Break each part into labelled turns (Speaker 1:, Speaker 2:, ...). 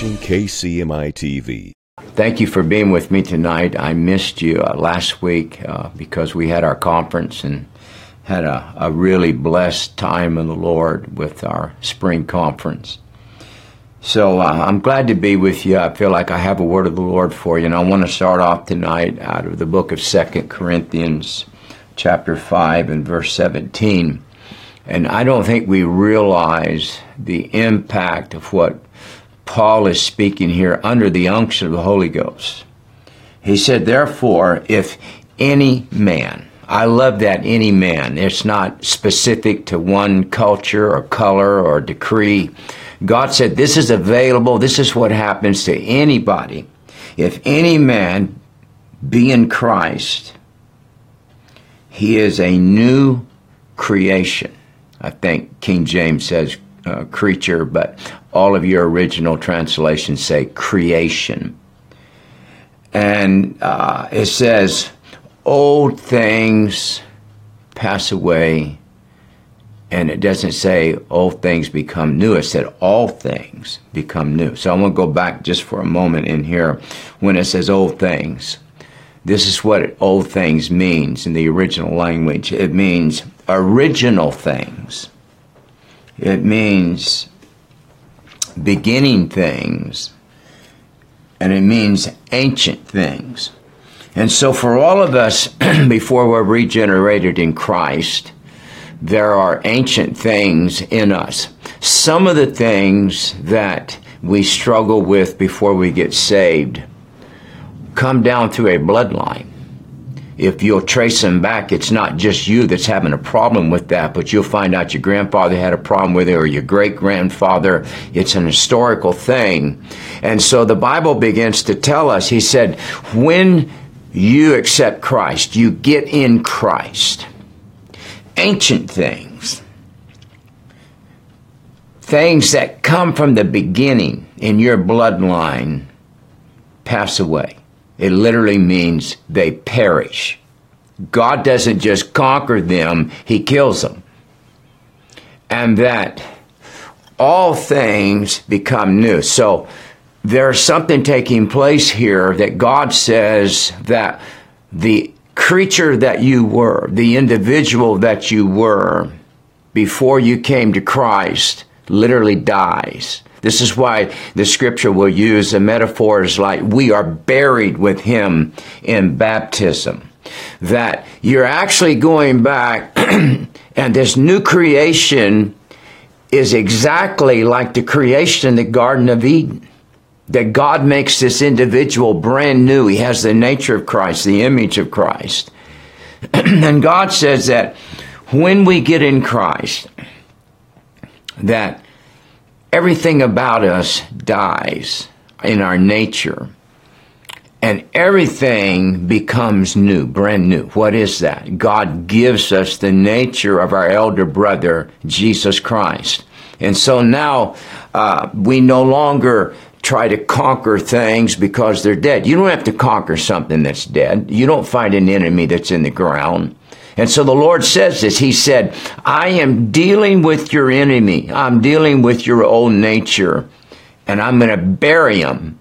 Speaker 1: watching KCMI TV.
Speaker 2: Thank you for being with me tonight. I missed you uh, last week uh, because we had our conference and had a, a really blessed time in the Lord with our spring conference. So uh, I'm glad to be with you. I feel like I have a word of the Lord for you, and I want to start off tonight out of the book of Second Corinthians, chapter 5 and verse 17. And I don't think we realize the impact of what Paul is speaking here under the unction of the Holy Ghost. He said, Therefore, if any man, I love that any man, it's not specific to one culture or color or decree. God said, This is available, this is what happens to anybody. If any man be in Christ, he is a new creation. I think King James says uh, creature, but all of your original translations say creation. And uh, it says, old things pass away, and it doesn't say old things become new. It said all things become new. So I want to go back just for a moment in here when it says old things. This is what old things means in the original language. It means original things. It means beginning things, and it means ancient things. And so, for all of us, before we're regenerated in Christ, there are ancient things in us. Some of the things that we struggle with before we get saved come down through a bloodline if you'll trace them back, it's not just you that's having a problem with that, but you'll find out your grandfather had a problem with it or your great grandfather. It's an historical thing. And so the Bible begins to tell us, he said, when you accept Christ, you get in Christ. Ancient things, things that come from the beginning in your bloodline, pass away. It literally means they perish. God doesn't just conquer them, He kills them. And that all things become new. So there's something taking place here that God says that the creature that you were, the individual that you were before you came to Christ, literally dies. This is why the scripture will use the metaphors like we are buried with him in baptism. That you're actually going back and this new creation is exactly like the creation in the Garden of Eden. That God makes this individual brand new. He has the nature of Christ, the image of Christ. and God says that when we get in Christ, that everything about us dies in our nature and everything becomes new, brand new. What is that? God gives us the nature of our elder brother, Jesus Christ. And so now uh, we no longer try to conquer things because they're dead. You don't have to conquer something that's dead. You don't find an enemy that's in the ground. And so the Lord says this. He said, I am dealing with your enemy. I'm dealing with your old nature and I'm going to bury them.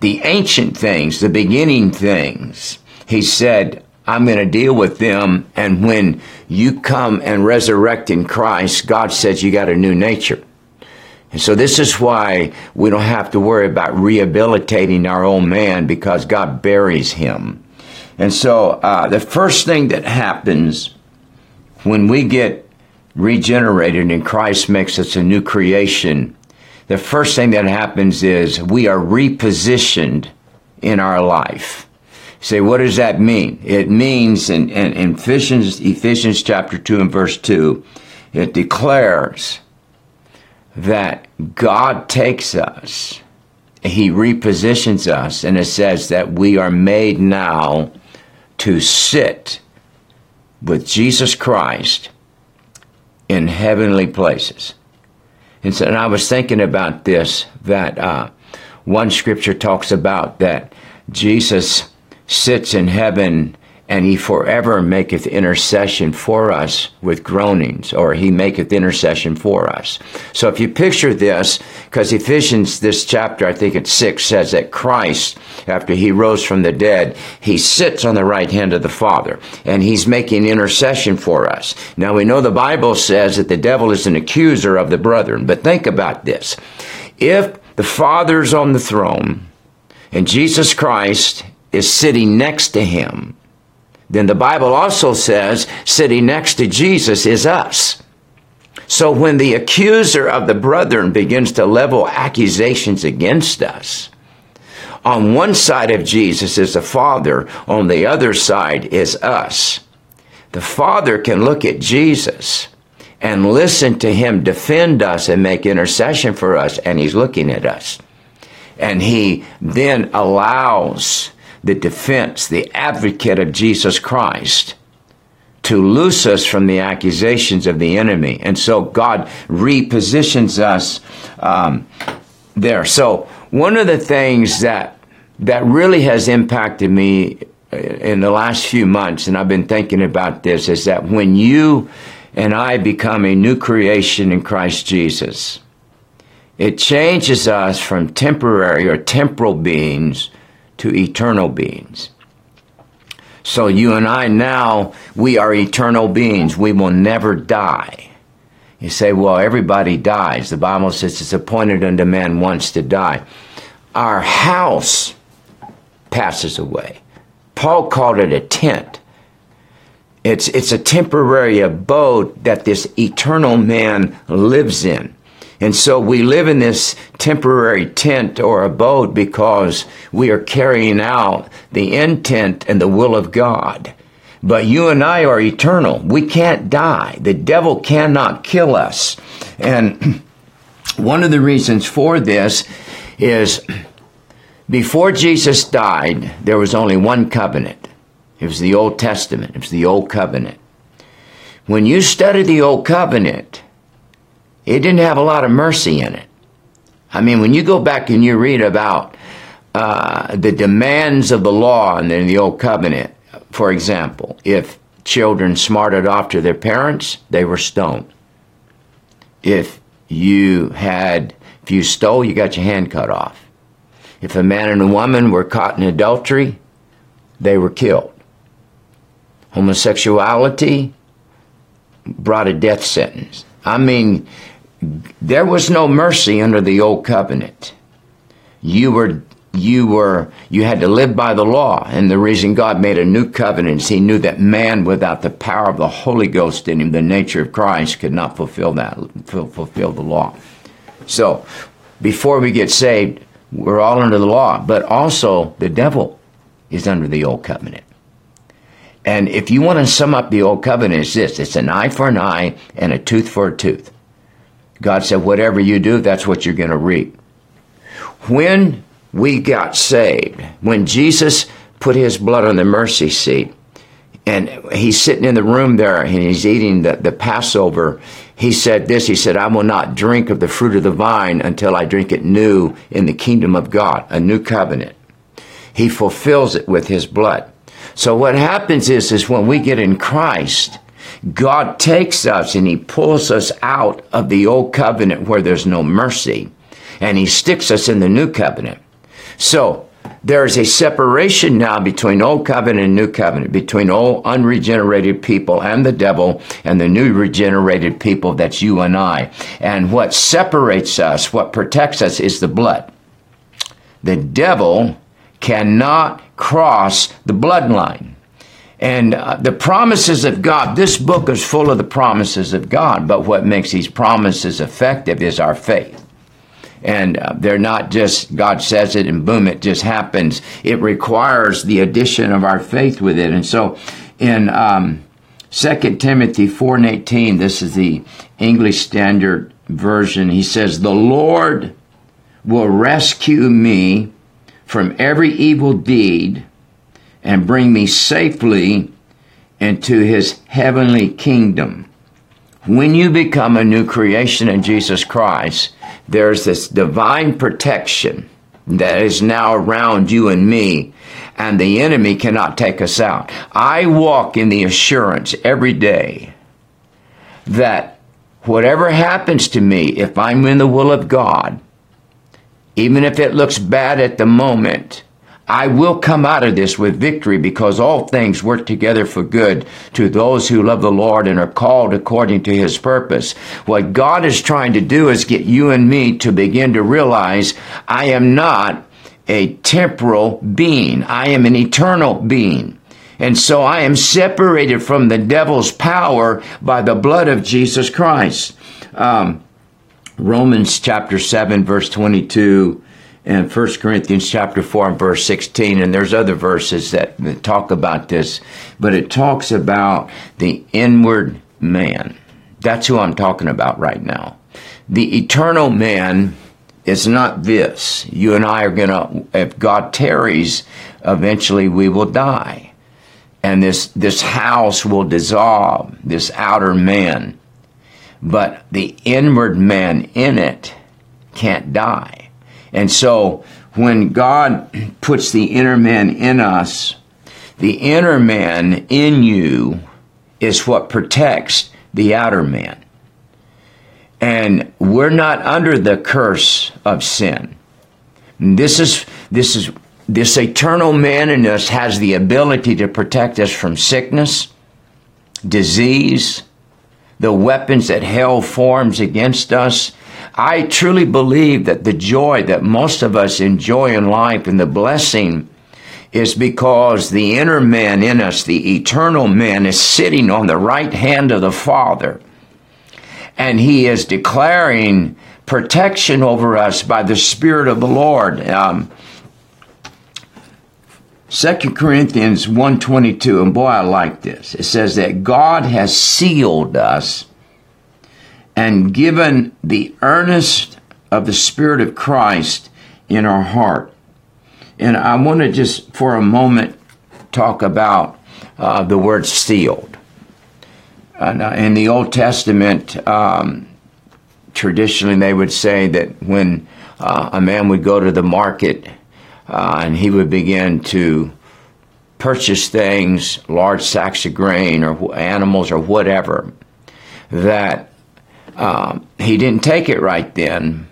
Speaker 2: The ancient things, the beginning things. He said, I'm going to deal with them. And when you come and resurrect in Christ, God says you got a new nature. And so this is why we don't have to worry about rehabilitating our old man because God buries him. And so uh, the first thing that happens when we get regenerated and Christ makes us a new creation, the first thing that happens is we are repositioned in our life. say, what does that mean? It means in, in, in Ephesians, Ephesians chapter 2 and verse 2, it declares that God takes us, He repositions us, and it says that we are made now to sit with Jesus Christ in heavenly places. And so and I was thinking about this that uh, one scripture talks about that Jesus sits in heaven and he forever maketh intercession for us with groanings, or he maketh intercession for us. So if you picture this, because Ephesians, this chapter, I think it's six, says that Christ, after he rose from the dead, he sits on the right hand of the Father, and he's making intercession for us. Now we know the Bible says that the devil is an accuser of the brethren, but think about this. If the Father's on the throne, and Jesus Christ is sitting next to him, then the Bible also says sitting next to Jesus is us. So when the accuser of the brethren begins to level accusations against us, on one side of Jesus is the Father, on the other side is us. The Father can look at Jesus and listen to him defend us and make intercession for us, and he's looking at us. And he then allows the defense, the advocate of Jesus Christ, to loose us from the accusations of the enemy. And so God repositions us um, there. So one of the things that that really has impacted me in the last few months, and I've been thinking about this, is that when you and I become a new creation in Christ Jesus, it changes us from temporary or temporal beings to eternal beings. So you and I now, we are eternal beings. We will never die. You say, well, everybody dies. The Bible says it's appointed unto man once to die. Our house passes away. Paul called it a tent. It's, it's a temporary abode that this eternal man lives in. And so we live in this temporary tent or abode because we are carrying out the intent and the will of God. But you and I are eternal. We can't die. The devil cannot kill us. And one of the reasons for this is before Jesus died, there was only one covenant. It was the Old Testament. It was the Old Covenant. When you study the Old Covenant, it didn't have a lot of mercy in it. I mean, when you go back and you read about uh, the demands of the law and in the Old Covenant, for example, if children smarted off to their parents, they were stoned. If you had, if you stole, you got your hand cut off. If a man and a woman were caught in adultery, they were killed. Homosexuality brought a death sentence. I mean, there was no mercy under the old covenant. You were you were you had to live by the law and the reason god made a new covenant is he knew that man without the power of the holy ghost in him the nature of christ could not fulfill that fulfill the law. So before we get saved we're all under the law but also the devil is under the old covenant. And if you want to sum up the old covenant it's this. It's an eye for an eye and a tooth for a tooth God said, whatever you do, that's what you're going to reap. When we got saved, when Jesus put his blood on the mercy seat, and he's sitting in the room there and he's eating the, the Passover, he said this He said, I will not drink of the fruit of the vine until I drink it new in the kingdom of God, a new covenant. He fulfills it with his blood. So what happens is, is when we get in Christ, God takes us and He pulls us out of the old covenant where there's no mercy, and He sticks us in the new covenant. So, there's a separation now between old covenant and new covenant, between old unregenerated people and the devil, and the new regenerated people that's you and I. And what separates us, what protects us, is the blood. The devil cannot cross the bloodline. And uh, the promises of God, this book is full of the promises of God, but what makes these promises effective is our faith. And uh, they're not just God says it and boom, it just happens. It requires the addition of our faith with it. And so in um, 2 Timothy 4 and 18, this is the English Standard Version, he says, The Lord will rescue me from every evil deed and bring me safely into his heavenly kingdom. When you become a new creation in Jesus Christ, there's this divine protection that is now around you and me, and the enemy cannot take us out. I walk in the assurance every day that whatever happens to me, if I'm in the will of God, even if it looks bad at the moment, I will come out of this with victory because all things work together for good to those who love the Lord and are called according to his purpose. What God is trying to do is get you and me to begin to realize I am not a temporal being. I am an eternal being. And so I am separated from the devil's power by the blood of Jesus Christ. Um, Romans chapter 7 verse 22 and 1 Corinthians chapter 4 and verse 16 and there's other verses that, that talk about this but it talks about the inward man. That's who I'm talking about right now. The eternal man is not this. You and I are going to if God tarries eventually we will die. And this this house will dissolve this outer man. But the inward man in it can't die and so when God puts the inner man in us, the inner man in you is what protects the outer man. And we're not under the curse of sin. This is this is this eternal man in us has the ability to protect us from sickness, disease, the weapons that hell forms against us, I truly believe that the joy that most of us enjoy in life and the blessing is because the inner man in us, the eternal man, is sitting on the right hand of the Father. And he is declaring protection over us by the Spirit of the Lord. Um, 2 Corinthians 1.22, and boy, I like this. It says that God has sealed us and given the earnest of the Spirit of Christ in our heart. And I want to just for a moment talk about uh, the word sealed. Uh, in the Old Testament, um, traditionally they would say that when uh, a man would go to the market uh, and he would begin to purchase things, large sacks of grain or animals or whatever, that um, he didn't take it right then,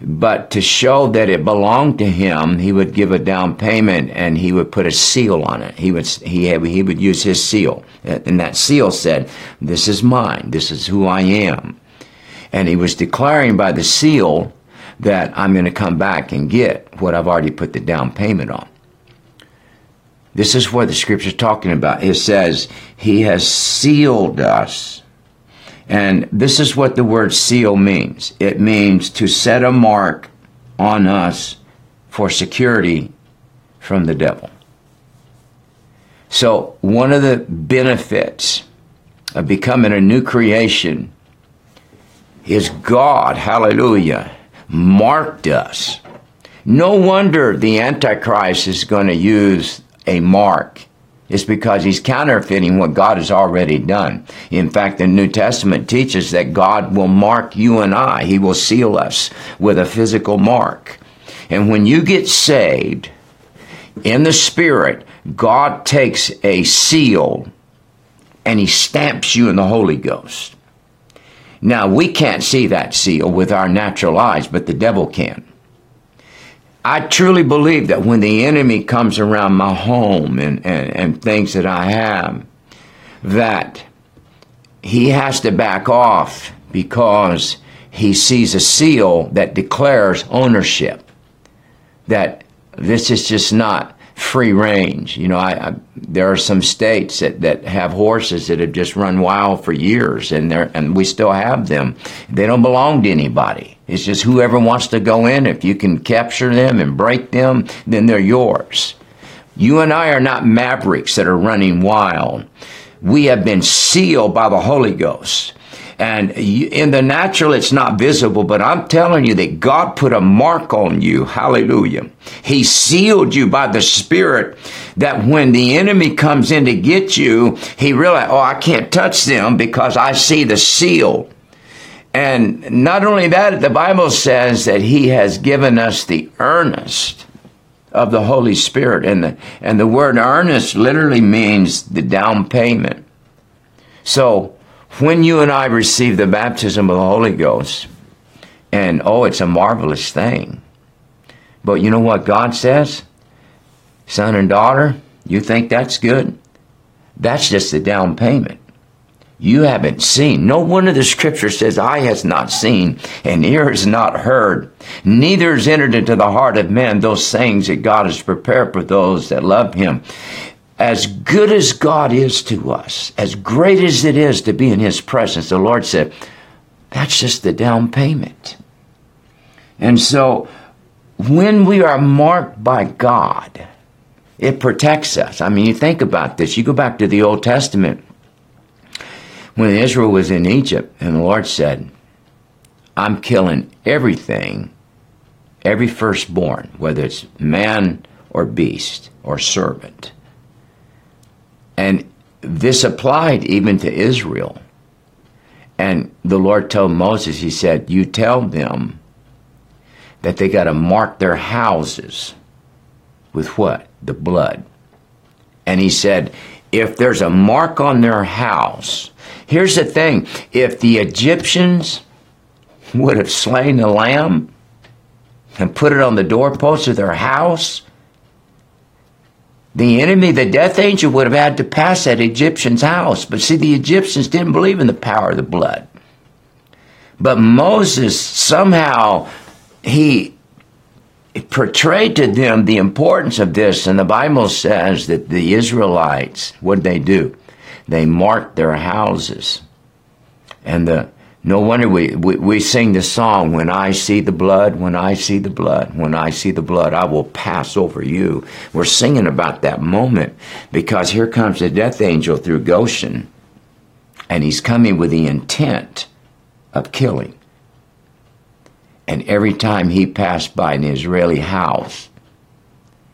Speaker 2: but to show that it belonged to him, he would give a down payment and he would put a seal on it. He would he had, he would use his seal, and that seal said, "This is mine. This is who I am." And he was declaring by the seal that I'm going to come back and get what I've already put the down payment on. This is what the scripture is talking about. It says, He has sealed us and this is what the word seal means it means to set a mark on us for security from the devil. So, one of the benefits of becoming a new creation is God, hallelujah, marked us. No wonder the Antichrist is going to use a mark it's because he's counterfeiting what God has already done. In fact, the New Testament teaches that God will mark you and I. He will seal us with a physical mark. And when you get saved in the Spirit, God takes a seal and he stamps you in the Holy Ghost. Now, we can't see that seal with our natural eyes, but the devil can. I truly believe that when the enemy comes around my home and, and, and things that I have, that he has to back off because he sees a seal that declares ownership. That this is just not free range. You know, I, I, there are some states that, that have horses that have just run wild for years, and and we still have them. They don't belong to anybody. It's just whoever wants to go in. If you can capture them and break them, then they're yours. You and I are not mavericks that are running wild. We have been sealed by the Holy Ghost. And in the natural, it's not visible, but I'm telling you that God put a mark on you. Hallelujah. He sealed you by the Spirit that when the enemy comes in to get you, he realized, oh, I can't touch them because I see the seal. And not only that, the Bible says that He has given us the earnest of the Holy Spirit. And the, and the word earnest literally means the down payment. So when you and I receive the baptism of the Holy Ghost, and oh, it's a marvelous thing. But you know what God says? Son and daughter, you think that's good? That's just the down payment. You haven't seen. No one of the scripture says, eye has not seen and ear has not heard. Neither has entered into the heart of man those things that God has prepared for those that love him. As good as God is to us, as great as it is to be in his presence, the Lord said, that's just the down payment. And so when we are marked by God, it protects us. I mean, you think about this. You go back to the Old Testament when Israel was in Egypt, and the Lord said, I'm killing everything, every firstborn, whether it's man or beast or servant. And this applied even to Israel. And the Lord told Moses, He said, You tell them that they got to mark their houses with what? The blood. And He said, If there's a mark on their house, here's the thing if the Egyptians would have slain the lamb and put it on the doorpost of their house, the enemy, the death angel, would have had to pass that Egyptian's house. But see, the Egyptians didn't believe in the power of the blood. But Moses somehow he portrayed to them the importance of this, and the Bible says that the Israelites, what did they do? They marked their houses. And the no wonder we, we, we sing the song, When I see the blood, when I see the blood, when I see the blood, I will pass over you. We're singing about that moment because here comes the death angel through Goshen, and he's coming with the intent of killing. And every time he passed by an Israeli house,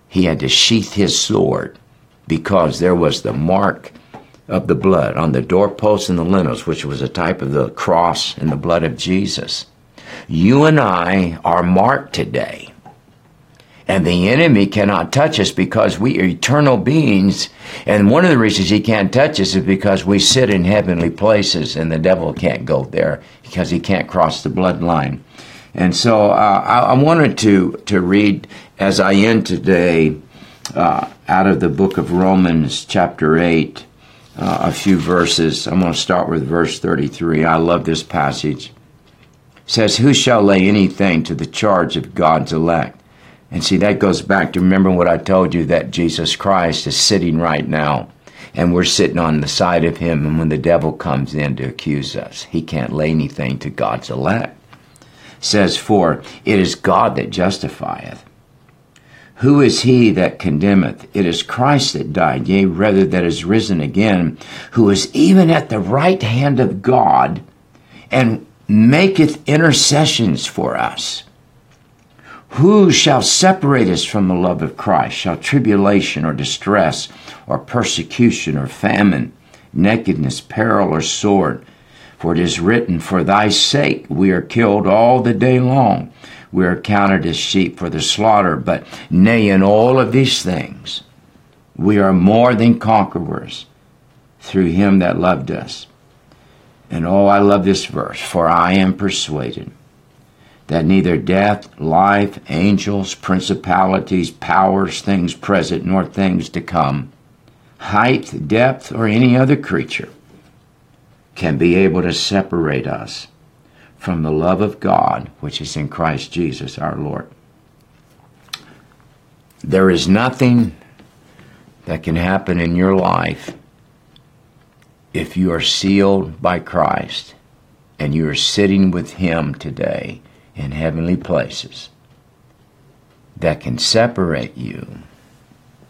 Speaker 2: he had to sheath his sword because there was the mark of the blood on the doorposts and the lintels, which was a type of the cross and the blood of Jesus. You and I are marked today. And the enemy cannot touch us because we are eternal beings. And one of the reasons he can't touch us is because we sit in heavenly places and the devil can't go there because he can't cross the bloodline. And so uh, I, I, wanted to, to read as I end today uh, out of the book of Romans, chapter 8 uh, a few verses. I'm going to start with verse 33. I love this passage. It says, Who shall lay anything to the charge of God's elect? And see, that goes back to remember what I told you that Jesus Christ is sitting right now, and we're sitting on the side of him. And when the devil comes in to accuse us, he can't lay anything to God's elect. It says, For it is God that justifieth. Who is he that condemneth? It is Christ that died, yea, rather that is risen again, who is even at the right hand of God, and maketh intercessions for us. Who shall separate us from the love of Christ? Shall tribulation or distress or persecution or famine, nakedness, peril, or sword? For it is written, For thy sake we are killed all the day long we are counted as sheep for the slaughter. But nay, in all of these things, we are more than conquerors through him that loved us. And oh, I love this verse. For I am persuaded that neither death, life, angels, principalities, powers, things present, nor things to come, height, depth, or any other creature can be able to separate us from the love of God which is in Christ Jesus our Lord. There is nothing that can happen in your life if you are sealed by Christ and you are sitting with Him today in heavenly places that can separate you,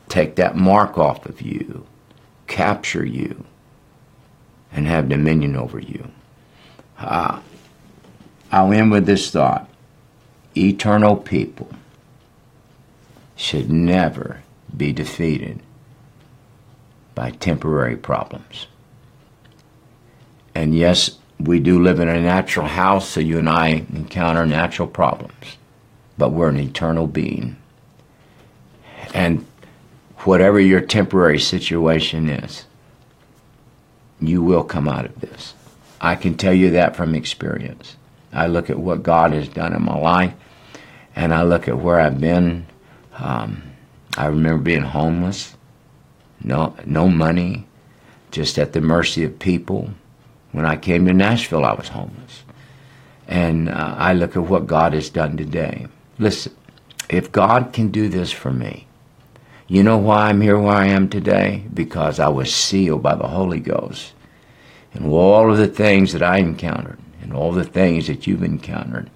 Speaker 2: take that mark off of you, capture you, and have dominion over you. Uh, I'll end with this thought eternal people should never be defeated by temporary problems. And yes, We do live in a natural house, so you and I encounter natural problems. But we're an eternal being. And whatever your temporary situation is, you will come out of this. I can tell you that from experience. I look at what God has done in my life, and I look at where I've been. Um, I remember being homeless, no no money, just at the mercy of people. When I came to Nashville, I was homeless, and uh, I look at what God has done today. Listen, if God can do this for me, you know why I'm here where I am today? Because I was sealed by the Holy Ghost. And all of the things that I encountered, and all the things that you've encountered,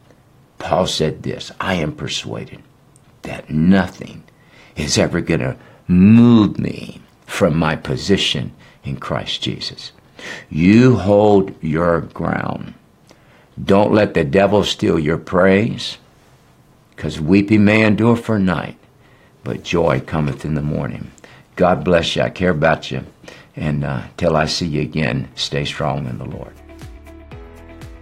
Speaker 2: Paul said this I am persuaded that nothing is ever going to move me from my position in Christ Jesus. You hold your ground. Don't let the devil steal your praise, because weeping may endure for a night, but joy cometh in the morning. God bless you. I care about you. And uh, till I see you again, stay strong in the Lord.